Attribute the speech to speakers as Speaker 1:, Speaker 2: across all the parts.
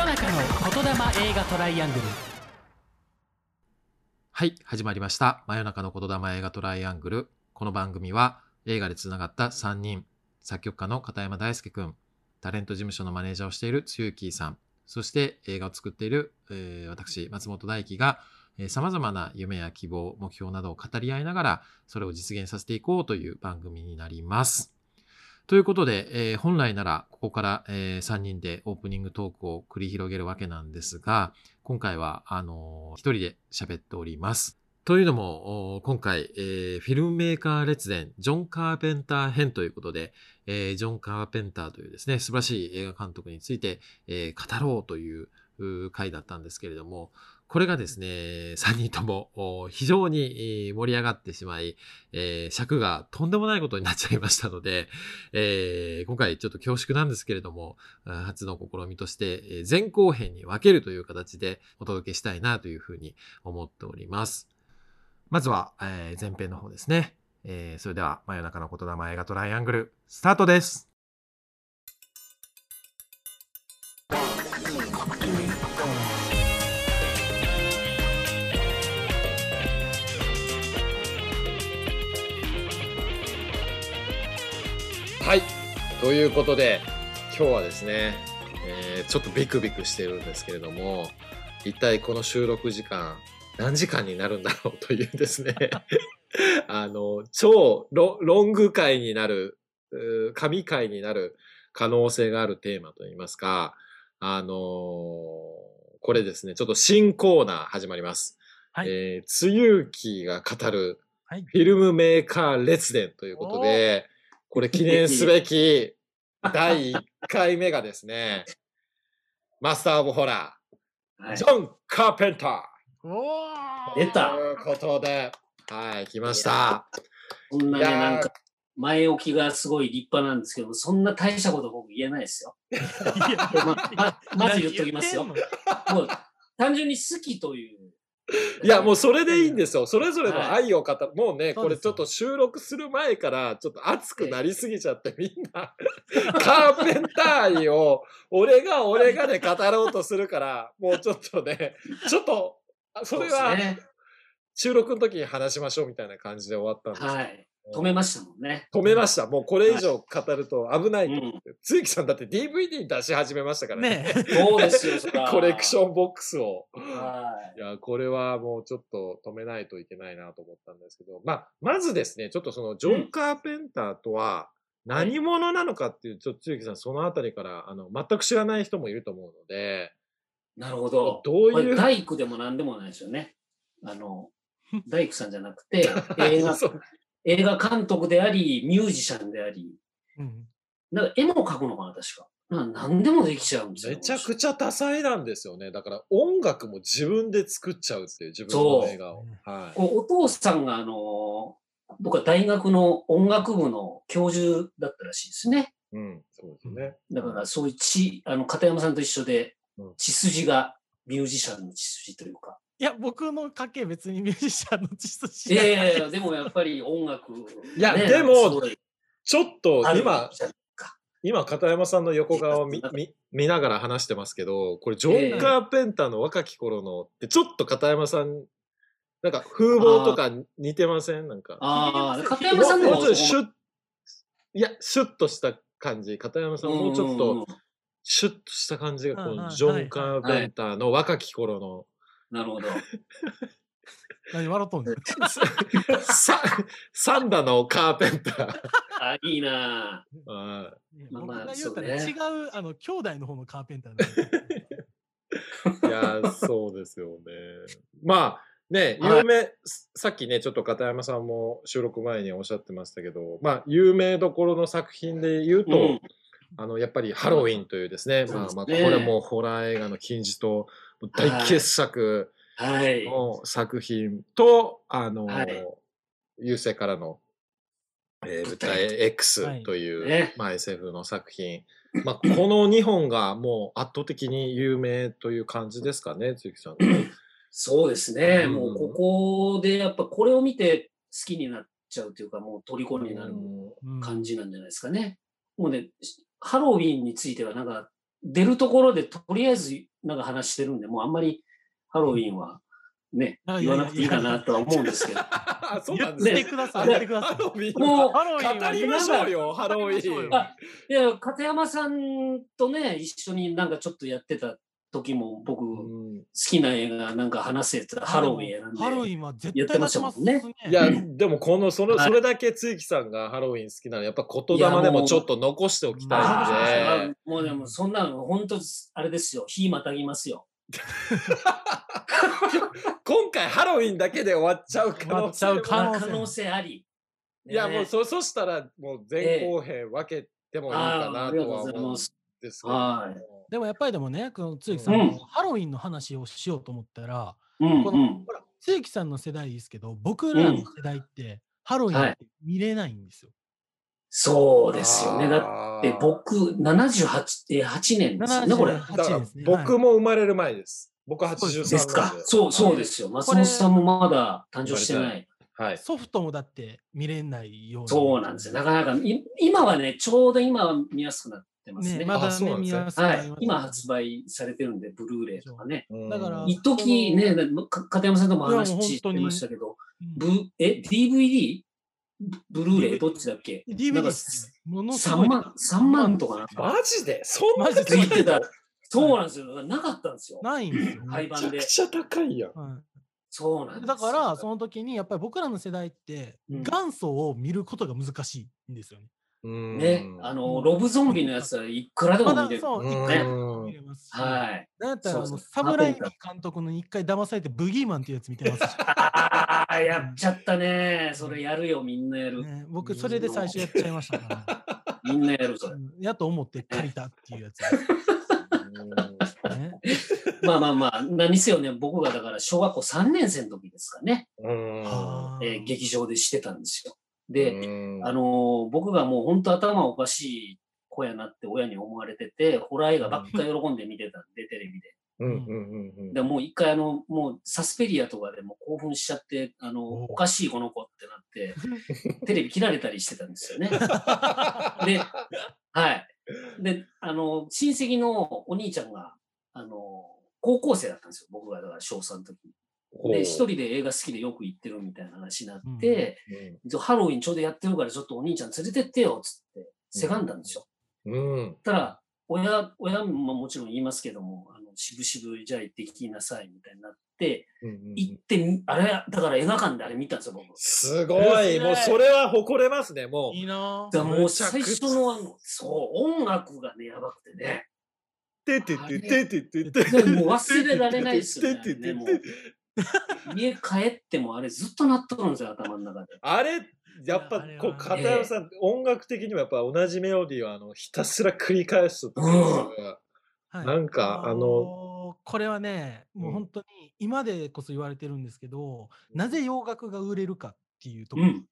Speaker 1: 夜中の言霊映画トライアングル
Speaker 2: はい、始まりました。真夜中の言霊映画トライアングル。この番組は映画でつながった3人、作曲家の片山大輔くん、タレント事務所のマネージャーをしているつゆきさん、そして映画を作っている、えー私、松本大輝が、えー様々な夢や希望、目標などを語り合いながら、それを実現させていこうという番組になります。ということで、えー本来ならここから、え3人でオープニングトークを繰り広げるわけなんですが、今回は、あのー一人で喋っております。というのも、今回、えーフィルムメーカー列伝、ジョン・カーペンター編ということで、えージョン・カーペンターというですね、素晴らしい映画監督について、えー語ろうという回だったんですけれども、これがですね、3人とも非常に盛り上がってしまい、えー尺がとんでもないことになっちゃいましたので、えー今回ちょっと恐縮なんですけれども、初の試みとして、え前後編に分けるという形でお届けしたいなというふうに思っております。まずは、えー前編の方ですね。えそれでは、真夜中の言霊映画トライアングル、スタートです。ということで、今日はですね、えーちょっとビクビクしてるんですけれども、一体この収録時間、何時間になるんだろうというですね、あの、超ロロング回になる、神回になる可能性があるテーマといいますか、あのーこれですね、ちょっと新コーナー始まります。
Speaker 1: はい。
Speaker 2: えーつゆきが語る
Speaker 1: はい。
Speaker 2: フィルムメーカー列伝ということで、これ記念すべき第1回目がですね、マスター・オブ・ホラー、
Speaker 3: はい
Speaker 2: ジョン・カーペンタ
Speaker 1: お
Speaker 2: ー。
Speaker 3: 出た
Speaker 2: ということで、はい、来ました。
Speaker 3: そんないね、なんか、前置きがすごい立派なんですけど、そんな大したこと僕言えないですよ。まままず言っときますよ。もう、単純に好きという。
Speaker 2: いや、もうそれでいいんですよ。それぞれの愛を語る。もうね、これちょっと収録する前から、ちょっと熱くなりすぎちゃって、みんな、カーペンター愛を、俺が俺がで語ろうとするから、もうちょっとね、ちょっと、あそれは。収録の時に話しましょうみたいな感じで終わったんですよ
Speaker 3: はい。止めましたもんね。
Speaker 2: 止めました。もうこれ以上語ると危ないと思
Speaker 3: う
Speaker 2: って。つゆきさんだって DVD 出し始めましたからね。
Speaker 1: ね
Speaker 3: そうですよ、
Speaker 2: コレクションボックスを。
Speaker 3: はい
Speaker 2: や、これはもうちょっと止めないといけないなと思ったんですけど、まあ、まずですね、ちょっとそのジョン・カーペンターとは何者なのかっていう、ちょっとつゆきさんそのあたりから、あの、全く知らない人もいると思うので、
Speaker 3: い。なるほど。
Speaker 2: どういう
Speaker 3: 大工でも何でもないですよね。あの、大工さんじゃなくて、映画
Speaker 2: そう
Speaker 3: 映画監督であり、ミュージシャンであり、
Speaker 1: うん
Speaker 3: なんか絵も描くのかな、確か。な何でもできちゃうんですよ。
Speaker 2: めちゃくちゃ多彩なんですよね。だから音楽も自分で作っちゃうっていう自分の映画を。はい。
Speaker 3: こうお父さんが、あの、僕は大学の音楽部の教授だったらしいですね。
Speaker 2: うん、そうですね。
Speaker 3: だからそういう血、あの、片山さんと一緒で
Speaker 2: うん、
Speaker 3: 血筋がミュージシャンの血筋というか。
Speaker 1: いや僕の家系別にミュージシャンの血筋
Speaker 3: い。やいやいや、でもやっぱり音楽、
Speaker 2: いや
Speaker 3: ね
Speaker 2: でもちょっと
Speaker 3: ある
Speaker 2: 今、
Speaker 3: じゃんか。
Speaker 2: 今、片山さんの横顔を見見見ながら話してますけど、これ、ジョン・カーペンターの若き頃のって、ちょっと片山さん、なんか風貌とか似てません？なんか。
Speaker 3: ああ、片
Speaker 2: も
Speaker 3: 山さんの
Speaker 2: うもうちょいシュッ、いや、シュッとした感じ。片山さんもうちょっと、シュッとした感じが、この
Speaker 1: うんうん
Speaker 2: ジョン・カーペンターの若き頃の、
Speaker 3: なるほど。
Speaker 1: 何笑っとんねん。
Speaker 2: ササンダのカーペンター。
Speaker 3: あ、いいな
Speaker 2: は
Speaker 3: まあまあ
Speaker 1: 言うたら違
Speaker 3: そうね。
Speaker 1: うあの兄弟の方のカーペンターなんで。
Speaker 2: いいや、そうですよね。まあ、ね、
Speaker 3: はい。
Speaker 2: 有名、さっきね、ちょっと片山さんも収録前におっしゃってましたけど、まあ、有名どころの作品で言うと、
Speaker 3: うん。
Speaker 2: あの、やっぱりハロウィンというですね、まあまあ、こ
Speaker 3: ですね
Speaker 2: れもホラー映画の金字塔、大傑作
Speaker 3: はい。
Speaker 2: の作品と、あの、
Speaker 3: はい
Speaker 2: 優勢からの、えー舞台 X という、
Speaker 3: ね
Speaker 2: まあ、SF の作品。まあ、この2本がもう圧倒的に有名という感じですかね、つゆきさん。
Speaker 3: そうですね。
Speaker 2: うん
Speaker 3: もうここでやっぱこれを見て好きになっちゃうというか、もう虜になる
Speaker 1: うん
Speaker 3: 感じなんじゃないですかね。もうね、ハロウィンについてはなんか出るところでとりあえずなんか話してるんで、もうあんまりハロウィンはね、言わなくていいかなとは思うんですけど。
Speaker 2: あ そうなんですね。ハロウィン
Speaker 3: もう
Speaker 1: ハロウィンは
Speaker 2: 語りましょうよ、ハロウィン
Speaker 3: いや、片山さんとね、一緒になんかちょっとやってた時も僕、好
Speaker 2: うん
Speaker 3: きな映画なんか話せてたハロウィン選んで。
Speaker 1: ハロウィンは絶
Speaker 3: やってまし
Speaker 1: 対出したま
Speaker 3: もんね
Speaker 1: すね。
Speaker 2: いや、でもこの、その、
Speaker 3: はい
Speaker 2: それだけつゆきさんがハロウィン好きなの、やっぱ言霊でもちょっと残しておきたいん
Speaker 3: あ
Speaker 2: で。
Speaker 3: ーもうでもそんなの本当あれですよ。火またぎますよ。
Speaker 2: 今回ハロウィンだけで終わっちゃう可能性
Speaker 1: 終わっちゃう可能性
Speaker 3: あり。
Speaker 2: いや、
Speaker 3: ね
Speaker 2: もうそ、そしたら、もう前後編分けてもいいかな
Speaker 3: と
Speaker 2: は思うん
Speaker 3: ございます。
Speaker 2: ですけど。
Speaker 3: はい
Speaker 1: でもやっぱりでもね、このつゆきさん、
Speaker 3: うん
Speaker 1: ハロウィンの話をしようと思ったら、この
Speaker 3: うんうん。
Speaker 1: ほら、つゆきさんの世代ですけど、僕らの世代って、ハロウィンって見れないんですよ。
Speaker 3: そうですよね。だって僕、78え8年ですよね、これ。
Speaker 1: 78
Speaker 2: だから
Speaker 1: ですね。
Speaker 2: 僕も生まれる前です。僕は83
Speaker 1: そうです
Speaker 3: ですか。そう、そうですよ。松本さんもまだ誕生してない。
Speaker 2: はい。
Speaker 1: ソフトもだって見れないような。
Speaker 3: そうなんですよ。なかなか、い今はね、ちょうど今は見やすくなってますね。
Speaker 1: ね、まだね、
Speaker 2: あそうなんですね
Speaker 1: 見やす
Speaker 3: い今発売されてるんで、ブルーレイとかね。
Speaker 1: だから
Speaker 3: 一時ね、か片山さんとも話してましたけど、
Speaker 1: うん
Speaker 3: ブえ、DVD? ブルーレイどっちだっけ
Speaker 1: ？DVD
Speaker 3: なんか
Speaker 1: ですねものすご
Speaker 3: 3
Speaker 1: い。
Speaker 3: 万、三万とかなんか
Speaker 2: マジで？そんな
Speaker 1: マジで
Speaker 3: ついてた。そうなんですよ。なかったんですよ。
Speaker 1: ないんですよね、
Speaker 3: 廃盤で
Speaker 2: めちゃく。ちゃ高いやん。
Speaker 1: はい
Speaker 3: そうなんですよ
Speaker 1: だから、その時にやっぱり僕らの世代って、
Speaker 3: うん
Speaker 1: 元祖を見ることが難しいんですよね。
Speaker 2: うん
Speaker 3: ね、あの、ロブゾンビのやつはいくらでも見れる。
Speaker 1: まだそう、
Speaker 2: うん
Speaker 1: 一回でも見れますし。
Speaker 3: はい。
Speaker 1: なんやったら、あの、
Speaker 3: そうそう
Speaker 1: サムライミ監督の一回騙されてブギーマンっていうやつ見てますし。
Speaker 3: ああ、やっちゃったね。それやるよ、みんなやる。
Speaker 1: ね、僕、それで最初やっちゃいましたから、
Speaker 3: みんなやる、それ。
Speaker 1: うんやと思って借りたっていうやつ。ね、
Speaker 3: まあまあまあ、何せよね、僕がだから小学校3年生の時ですかね、えー劇場でしてたんですよ。で、
Speaker 2: うん
Speaker 3: あのー僕がもう本当頭おかしい子やなって親に思われてて、ホラー映画ばっかり喜んで見てたんで、テレビで。
Speaker 2: うんうんうんうん
Speaker 3: でもう一回あの、もうサスペリアとかでも興奮しちゃって、あの、
Speaker 1: お
Speaker 3: おかしいこの子ってなって、テレビ切られたりしてたんですよね。で、はい。で、あの、親戚のお兄ちゃんが、あの、高校生だったんですよ。僕がだから小3の時に。で、一人で映画好きでよく行ってるみたいな話になって、じゃあハロウィンちょうどやってるからちょっとお兄ちゃん連れてってよ、つって、せがんだんですよ。
Speaker 2: うんうん
Speaker 3: たら、親、親ももちろん言いますけども、あの、しぶしぶじゃあ行ってきなさい、みたいになって、
Speaker 2: うんうん
Speaker 3: 行ってみ、あれ、だから映画館であれ見たんですよ、僕。
Speaker 2: すごいもうそれは誇れますねもう
Speaker 1: いいなぁ
Speaker 3: だもう最初のあの、そう、音楽がね、やばくてね。
Speaker 2: ててててててて
Speaker 3: でももう忘れられないですよね。
Speaker 2: てててて
Speaker 3: ねもう 家帰ってもあれずっと鳴っとるんですよ、頭の中で。
Speaker 2: あれやっぱこう片山さん、音楽的にもやっぱ同じメロディーをあのひたすら繰り返すとか、
Speaker 1: はい
Speaker 2: なんかあの
Speaker 1: ーこれはね、もう
Speaker 2: うん
Speaker 1: 本当に今でこそ言われてるんですけど、なぜ洋楽が売れるかっていうところ、
Speaker 3: うん。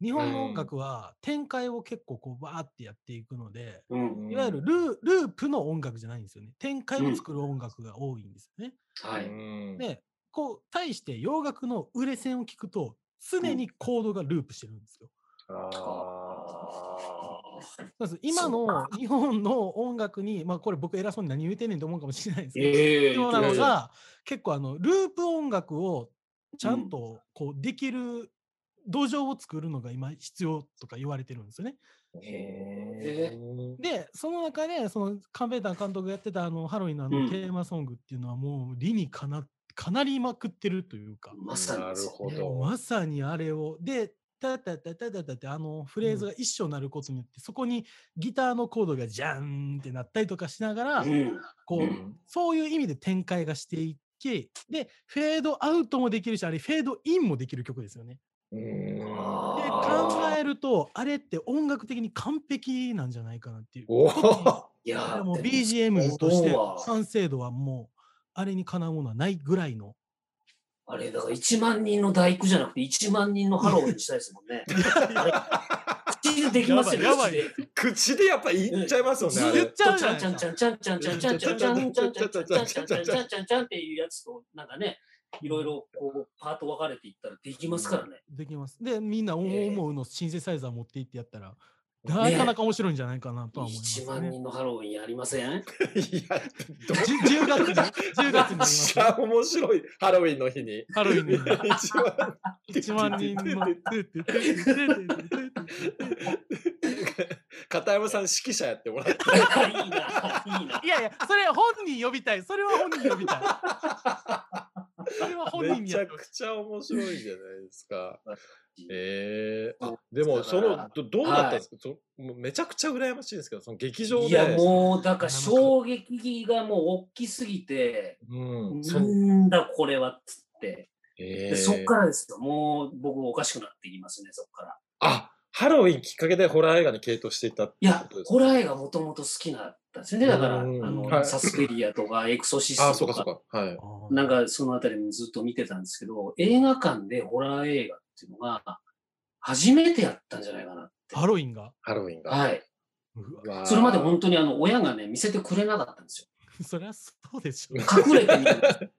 Speaker 1: 日本の音楽は展開を結構こうバーってやっていくので、
Speaker 3: うん。
Speaker 1: いわゆるルーループの音楽じゃないんですよね。展開を作る音楽が多いんですよね。
Speaker 3: はい。
Speaker 2: うん
Speaker 1: で、こう、対して洋楽の売れ線を聞くと、常にコードがループしてるんですよ。今
Speaker 3: そう
Speaker 1: の日本の音楽に、まあこれ僕偉そうに何言うてんねんと思うかもしれないですけど、
Speaker 3: ええ
Speaker 1: 必要なのが、結構あの、ループ音楽をちゃんとこうできる土壌を作るのが今必要とか言われてるんですよね。で、その中で、そのカンペーター監督がやってたあのハロウィンのあ
Speaker 3: うん。
Speaker 1: のテーマソングっていうのはもう理にかな、かなりまくってるというか、
Speaker 3: まさに。
Speaker 1: まさにあれを、で、タタタタタタってあのフレーズが一緒になることによって、そこにギターのコードがジャーンってなったりとかしながら、
Speaker 3: うん。
Speaker 1: こう、
Speaker 2: うん。
Speaker 1: そういう意味で展開がしていって、で、フェードアウトもできるし、あれ、フェードインもできる曲ですよね。
Speaker 2: うん。
Speaker 1: で、考えると、あれって音楽的に完璧なんじゃないかなっていう。
Speaker 3: いや
Speaker 1: も
Speaker 3: で
Speaker 1: BGM として完成度はもう、あれにかなうものはないぐらいの。
Speaker 3: あれ、だから1万人の大工じゃなくて1万人のハロウィンにしたいですもんね。口でできますよね。
Speaker 1: や
Speaker 3: 口で
Speaker 2: 口でやっぱ言っちゃいますよね。あれ
Speaker 3: ずっとちゃんちゃんちゃんちゃんちゃんちゃんちゃんちゃんちゃんちゃんちゃんちゃんちゃんちゃんちゃんちゃんちゃんちゃんっていうやつと、なんかね、いろいろこうパート分かれていったらできますからね。
Speaker 1: できます。で、みんな思うのシンセサイザー持っていってやったら、なかなか面白いんじゃないかなとは思います
Speaker 3: 1万
Speaker 1: ね。
Speaker 3: 人のハロウィンやりません？
Speaker 2: いや、ど
Speaker 1: じゅ10月に、10月に
Speaker 2: めっちゃ面白いハロウィンの日に。
Speaker 1: ハロウィンに。
Speaker 2: 一番
Speaker 1: 1万人の。
Speaker 2: 片山さん指揮者やってもらって。
Speaker 3: いいな、いいな。
Speaker 1: いやいや、それ本人呼びたい。それは本人呼びたい。それは本人
Speaker 2: めちゃくちゃ面白いじゃないですか。
Speaker 3: い
Speaker 2: えー、あ
Speaker 3: そう
Speaker 2: でもそのどどうだったんですか、そもうめちゃくちゃ羨ましいんですけどその劇場で。
Speaker 3: いや、もう、だから衝撃がもう大きすぎて、
Speaker 2: うん、
Speaker 3: な
Speaker 2: そ
Speaker 3: んだこれはっつって。
Speaker 2: えー。
Speaker 3: でそっからですよ。もう僕おかしくなってきますね、そっから。
Speaker 2: あハロウィンきっかけでホラー映画に傾倒していったって
Speaker 3: いや
Speaker 2: ことで、す
Speaker 3: ホラー映画もともと好きだったんですよね。だから、あ
Speaker 2: うん。
Speaker 3: の、
Speaker 2: はい。
Speaker 3: サスペリアとかエクソシス
Speaker 2: あそうか
Speaker 3: トとか、
Speaker 2: そうか。はい。
Speaker 3: なんかそのあたりもずっと見てたんですけど、映画館でホラー映画っていうのが初めてやったんじゃないかなって。
Speaker 1: ハロウィンが？
Speaker 2: ハロウィンが、
Speaker 3: はい。それまで本当にあの、親がね、見せてくれなかったんですよ。
Speaker 1: そりゃそうでしょ。
Speaker 3: 隠れて見てたんですよ。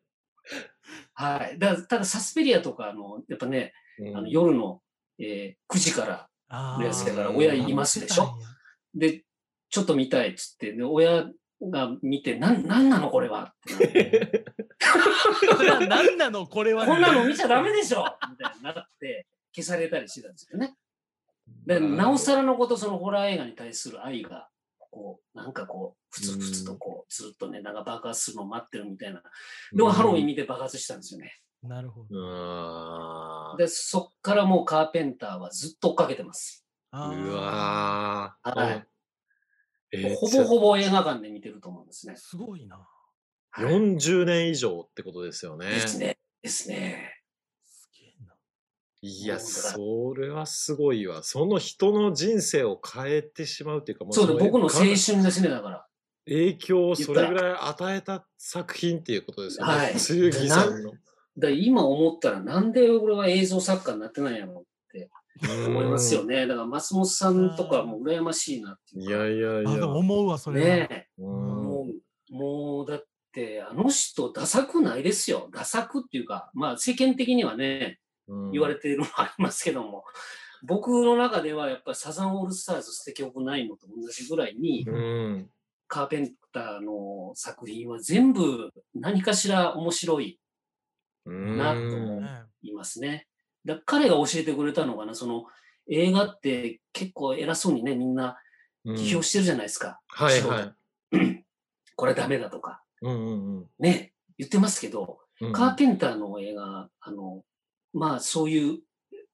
Speaker 3: はい。だただサスペリアとか、あの、やっぱね、
Speaker 2: うん
Speaker 3: あの夜の、えー9時から
Speaker 1: あ
Speaker 3: やつだから
Speaker 2: ー
Speaker 3: 親いますでしょ？で、ちょっと見たいっつって、で親が見て、なん、なんなのこれはって
Speaker 1: 何なのこれは。
Speaker 3: こんなの見ちゃダメでしょみたいになって、消されたりしてたんですよね。で、なおさらのこと、そのホラー映画に対する愛が、こう、なんかこう、ふつふつとこう、ずっとね、なんか爆発するのを待ってるみたいな。でも、ハロウィン見て爆発したんですよね。
Speaker 1: なるほど。
Speaker 3: で、そっからもうカーペンターはずっと追っかけてます。
Speaker 2: うわー
Speaker 3: はい
Speaker 2: えー
Speaker 3: ほぼほぼ映画館で見てると思うんですね。
Speaker 1: すごいな。
Speaker 3: はい
Speaker 2: 40年以上ってことですよね。
Speaker 3: ですね。ですね。
Speaker 1: すげえな。
Speaker 2: いや、それはすごいわ。その人の人生を変えてしまうっていうか、も
Speaker 3: そうで、
Speaker 2: の
Speaker 3: 僕の青
Speaker 2: か
Speaker 3: 春ですね、だから。
Speaker 2: 影響をそれぐらい与えた作品っていうことですよね。
Speaker 3: はい
Speaker 2: つゆぎさんの。
Speaker 3: だから今思ったら、なんで俺は映像作家になってないんやろって思いますよね。だから松本さんとかも羨ましいなっていうか。
Speaker 2: いやいやいや。
Speaker 1: 思うわ、それは。
Speaker 3: ねえ。
Speaker 2: うん
Speaker 3: もう、もうの人、ダサくないですよ。ダサくっていうか、まあ世間的にはね、
Speaker 2: うん
Speaker 3: 言われているのはありますけども、僕の中ではやっぱりサザンオールスターズ捨て曲ないのと同じぐらいに、
Speaker 2: うん。
Speaker 3: カーペンターの作品は全部何かしら面白い
Speaker 2: うん
Speaker 3: なと思いますね。だ彼が教えてくれたのかな、その映画って結構偉そうにね、みんな
Speaker 2: うん
Speaker 3: 批評してるじゃないですか。
Speaker 2: はいはい。
Speaker 3: これダメだとか。
Speaker 2: うんうんうん
Speaker 3: ね、言ってますけど、
Speaker 2: うん。
Speaker 3: カーペンターの映画、あの、まあそういう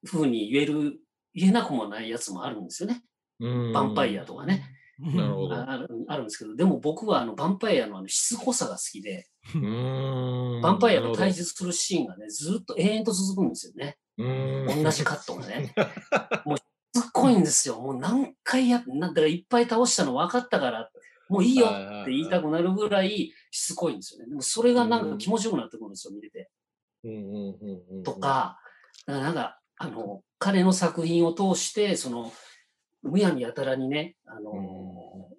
Speaker 3: 風に言える、言えなくもないやつもあるんですよね。
Speaker 2: うん
Speaker 3: バンパイアとかね。
Speaker 2: なるほど
Speaker 3: ああるあるんですけど、でも僕はあのバンパイアのあのしつこさが好きで、
Speaker 2: うん
Speaker 3: バンパイアと対峙するシーンがね、ずっと永遠と続くんですよね。
Speaker 2: うん
Speaker 3: 同じカットがね。もうしつこいんですよ。もう何回やっ、なんだからいっぱい倒したの分かったから、もういいよって言いたくなるぐらいしつこいんですよね。でもそれがなんか気持ちよくなってくるんですよ、見てて。
Speaker 2: うんうんうんうん
Speaker 3: とか、だからなんか、あの、彼の作品を通して、その、むやみやたらにね、あの、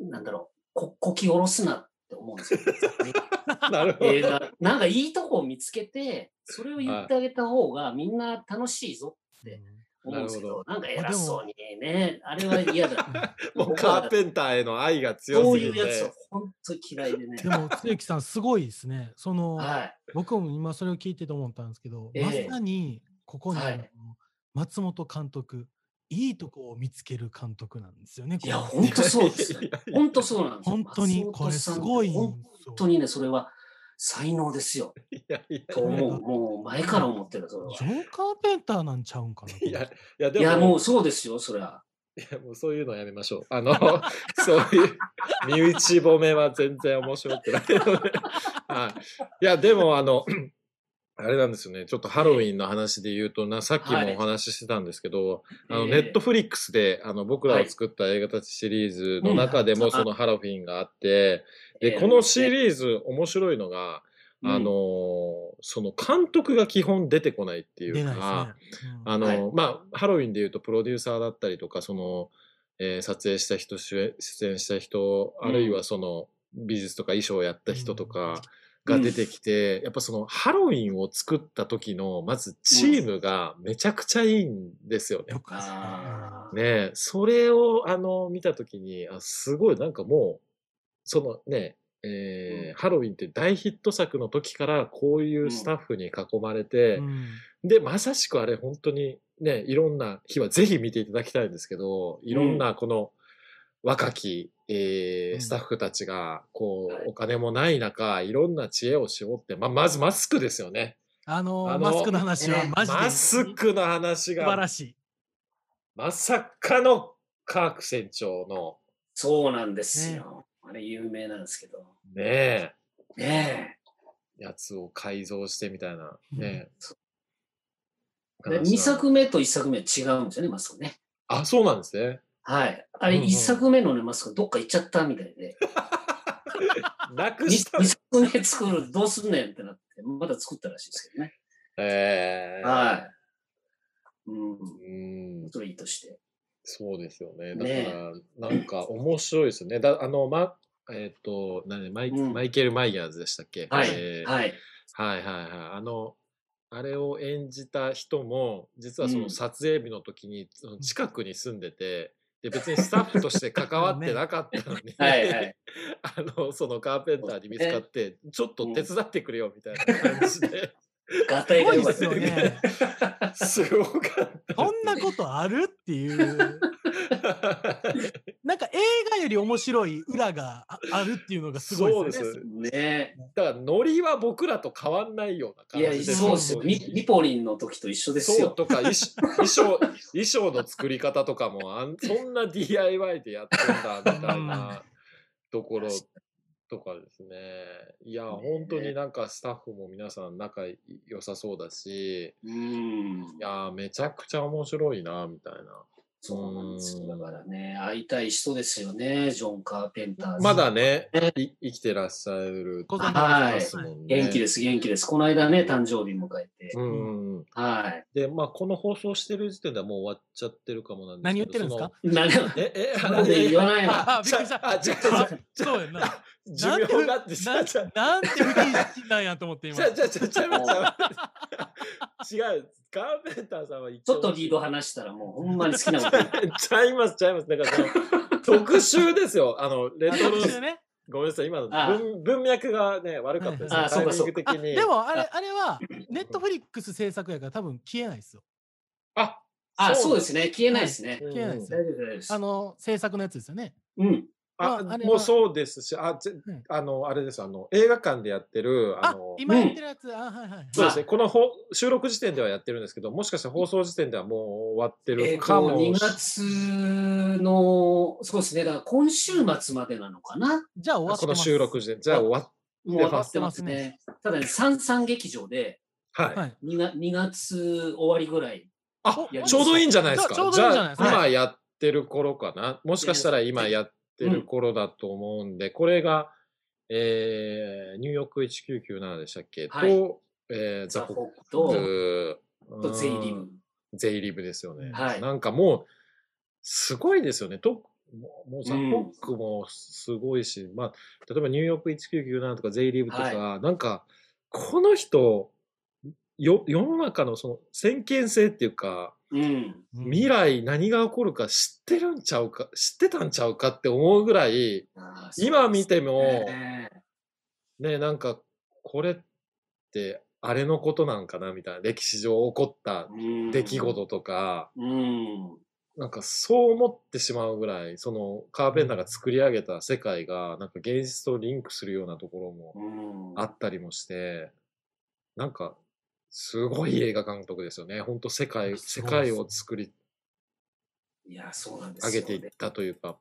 Speaker 3: なんだろう、こ、こき下ろすなって思うんですよ。
Speaker 2: なるほど。
Speaker 3: なんかいいとこを見つけて、それを言ってあげた方がみんな楽しいぞって思うんですけど、なんか偉そうにね、あれは嫌だ。
Speaker 2: もうカーペンターへの愛が強
Speaker 3: そう
Speaker 2: すぎて。
Speaker 3: いうやつを本当に嫌いでね。
Speaker 1: でも、つゆきさん、すごいですね。その、
Speaker 3: はい。
Speaker 1: 僕も今それを聞いてて思ったんですけど、
Speaker 3: ええ
Speaker 1: まさにここに
Speaker 3: はい
Speaker 1: 松本監督、いいとこを見つける監督なんですよね。
Speaker 3: いや、本当そうですよ。本当そうなんですよ。
Speaker 1: 本当にこれすごい
Speaker 3: 本当にね、それは才能ですよ。
Speaker 2: いやいや
Speaker 3: と思う。もう前から思ってる、それは。
Speaker 1: ジョン・カーペンターなんちゃうんかな。
Speaker 2: いやいや、でも、
Speaker 3: いや、もうそうですよ、そりゃ。
Speaker 2: いやもうそういうのやめましょう。あの、そういう身内褒めは全然面白くないので。はい。いや、でも、あの、あれなんですよね。ちょっとハロウィンの話で言うとな、さっきもお話ししてたんですけど、あの、
Speaker 3: ええ
Speaker 2: ネットフリックスで、あの、僕らを作った映画たちシリーズの中でも、
Speaker 3: うん
Speaker 2: そのハロウィンがあって、で、
Speaker 3: ええ
Speaker 2: このシリーズ面白いのが、
Speaker 3: うん。
Speaker 2: あの、その監督が基本出てこないっていう
Speaker 1: 出ないです
Speaker 2: か、
Speaker 1: ね。うん。
Speaker 2: あの、
Speaker 3: はい。
Speaker 2: まあ、ハロウィンで言うと、プロデューサーだったりとか、その、えー撮影した人、主演出演した人、あるいはその、美術とか衣装をやった人とかが出てきて、やっぱそのハロウィンを作った時の、まずチームがめちゃくちゃいいんですよね。
Speaker 1: よかった。
Speaker 3: あ
Speaker 2: ねえ、それをあの見た時に、あ、すごいなんかもう、そのね、えーハロウィンって大ヒット作の時からこういうスタッフに囲まれて、
Speaker 1: うん。
Speaker 2: で、まさしくあれ本当にね、いろんな日はぜひ見ていただきたいんですけど、いろんなこの若き、えー
Speaker 1: うん
Speaker 2: スタッフたちが、こ
Speaker 3: はいう
Speaker 2: お金もない中、いろんな知恵を絞って、ま、まずマスクですよね。
Speaker 1: あの
Speaker 2: あの
Speaker 1: マスクの話は
Speaker 3: ね
Speaker 1: マジで
Speaker 2: マスクの話
Speaker 1: 素晴ら
Speaker 2: が、
Speaker 1: しい。
Speaker 2: まさかのカーク船長の、
Speaker 3: そうなんですよ。あれ有名なんですけど。
Speaker 2: ね
Speaker 3: ね
Speaker 2: え、やつを改造してみたいな、ね
Speaker 3: え。で2作目と1作目は違うんですよね、マスクね。
Speaker 2: あ、そうなんですね。
Speaker 3: はい。あれ
Speaker 2: うんうん
Speaker 3: 1作目のね、マスクどっか行っちゃったみたいで。
Speaker 2: なく
Speaker 3: 2,
Speaker 2: した。
Speaker 3: 作目作る、どうすんねんってなって、まだ作ったらしいですけどね。
Speaker 2: えー、
Speaker 3: はい。うん。
Speaker 2: うん
Speaker 3: いいとして。
Speaker 2: そうですよね。だ
Speaker 3: ね
Speaker 2: から、なんか面白いですよね。だあの、ま、えっ、と、何？マイ、
Speaker 3: うん
Speaker 2: マイケル・マイヤーズでしたっけ？
Speaker 3: はい。
Speaker 2: えー
Speaker 3: はい。
Speaker 2: はいはいはい。あの、あれを演じた人も、実はそうの
Speaker 3: ん
Speaker 2: 撮影日の時に、近くに住んでて、で、別にスタッフとして関わってなかったのに、
Speaker 3: はいはい。
Speaker 2: あの、そのカーペンターに見つかって、ちょっと手伝ってくれよみたいな感じで、
Speaker 3: ガタイが良かっ
Speaker 1: すごいですよね
Speaker 3: た。
Speaker 2: すごかった。
Speaker 1: こんなことある？っていう。なんか映画より面白い裏がああるっていうのがすごいですよね。
Speaker 2: そう
Speaker 3: ね
Speaker 2: だから、ノリは僕らと変わんないような感
Speaker 3: いや、
Speaker 2: じで。
Speaker 3: そうですよ。リリポリンの時と一緒ですよ。
Speaker 2: そうとか衣装衣装衣装の作り方とかもあんそんな DIY でやってんだみたいなところとかですねいや本当になんかスタッフも皆さん仲良さそうだし
Speaker 3: うん。
Speaker 2: いやめちゃくちゃ面白いなみたいな
Speaker 3: そうなんですだからね、会いたい人ですよね、ジョン・カーペンターズ。
Speaker 2: まだね
Speaker 3: ね
Speaker 2: い生きてらっしゃる
Speaker 1: ご存知
Speaker 3: はい
Speaker 2: ますもんね
Speaker 3: 元気です、元気です。この間ね、誕生日迎えて。
Speaker 2: うん
Speaker 3: はい。
Speaker 2: でまあこの放送してる時点ではもう終わっちゃってるかもなんです
Speaker 1: 何
Speaker 2: けど
Speaker 1: 言ってるんですか？
Speaker 3: 何
Speaker 2: ええ
Speaker 3: なんで言わないの
Speaker 1: あ びっくりした
Speaker 2: あ違う違う
Speaker 1: そうやんな。
Speaker 2: 寿命があって
Speaker 1: なん
Speaker 2: 違う違う
Speaker 1: なんて不謹慎なんやと思って今。
Speaker 2: じゃじゃじゃちゃいます違う。カーペンターさんは
Speaker 3: ちょっとリード話したらもうほんまに好きなこと言う
Speaker 2: ちゃいます、ちゃいます。だからその、特集ですよ。あの、レトロ、ごめんなさい、今の
Speaker 3: あ
Speaker 2: 文文脈がね、悪かったですね。
Speaker 3: あ
Speaker 2: タイミン
Speaker 3: そうか
Speaker 2: グ的に。
Speaker 1: でもあれあれはネットフリックス制作やから多分消えないですよ。
Speaker 2: あ、
Speaker 3: あ、そうですね。消えないですね。
Speaker 2: うん
Speaker 1: 消えないです
Speaker 3: 大丈夫です。
Speaker 1: あの制作のやつですよね。
Speaker 3: うん。
Speaker 2: あ
Speaker 1: あ
Speaker 2: もうそうですし、あ、ぜ
Speaker 1: ん
Speaker 2: あの、あれです、あの、映画館でやってる、あ
Speaker 1: あ
Speaker 2: の、
Speaker 1: 今やってるやつ、あはいはい。
Speaker 2: そうですね、このほ収録時点ではやってるんですけど、もしかしたら放送時点ではもう終わって
Speaker 3: え
Speaker 2: るかも
Speaker 3: 2月の、そうですね。だから今週末までなのかな？
Speaker 1: じゃあ終わって
Speaker 2: この。収録時点、じゃあ終わっ
Speaker 3: もう終わってますね。ただね、三三劇場で
Speaker 2: はい。
Speaker 1: はい。
Speaker 3: 2月 ,2 月終わりぐらい。
Speaker 2: あちょうどいいんじゃないですか。
Speaker 1: ちょうどいいんじゃないですか
Speaker 2: 今やってる頃かな。もしかしたら今やってる頃だと思うんで、これが、えー、ニューヨーク1997でしたっけ、
Speaker 3: はい
Speaker 2: と、えー、ザ・ホッ
Speaker 3: ザホックと、
Speaker 2: ク、
Speaker 3: とゼイリブ
Speaker 2: うん。。ゼイリブですよね。
Speaker 3: はい
Speaker 2: なんかもう、すごいですよね。ともうザ・ホ
Speaker 3: うん
Speaker 2: ックもすごいし、まあ、例えばニューヨーク1997とかゼイリブとか、
Speaker 3: は
Speaker 2: なんか、この人、よ世の中のその先見性っていうか、
Speaker 3: うん。
Speaker 1: うん
Speaker 2: 未来何が起こるか知ってるんちゃうか、知ってたんちゃうかって思うぐらい、
Speaker 3: あー
Speaker 2: 今見ても
Speaker 3: ね
Speaker 2: ね、なんか、これって、あれのことなんかなみたいな、歴史上起こった
Speaker 3: うん
Speaker 2: 出来事とか、
Speaker 3: うん。
Speaker 2: なんかそう思ってしまうぐらい、そのカーペンターが作り上げた世界が、なんか現実とリンクするようなところも
Speaker 3: うん。
Speaker 2: あったりもして、なんか、すごい映画監督ですよね。本当世界、世界を作り
Speaker 3: いや、そうなんですよ
Speaker 2: 上げていったというか、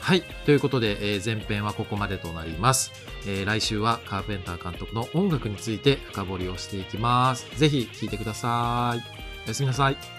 Speaker 4: はい。ということで、えー前編はここまでとなります。えー来週はカーペンター監督の音楽について深掘りをしていきます。ぜひ聴いてください。おやすみなさい。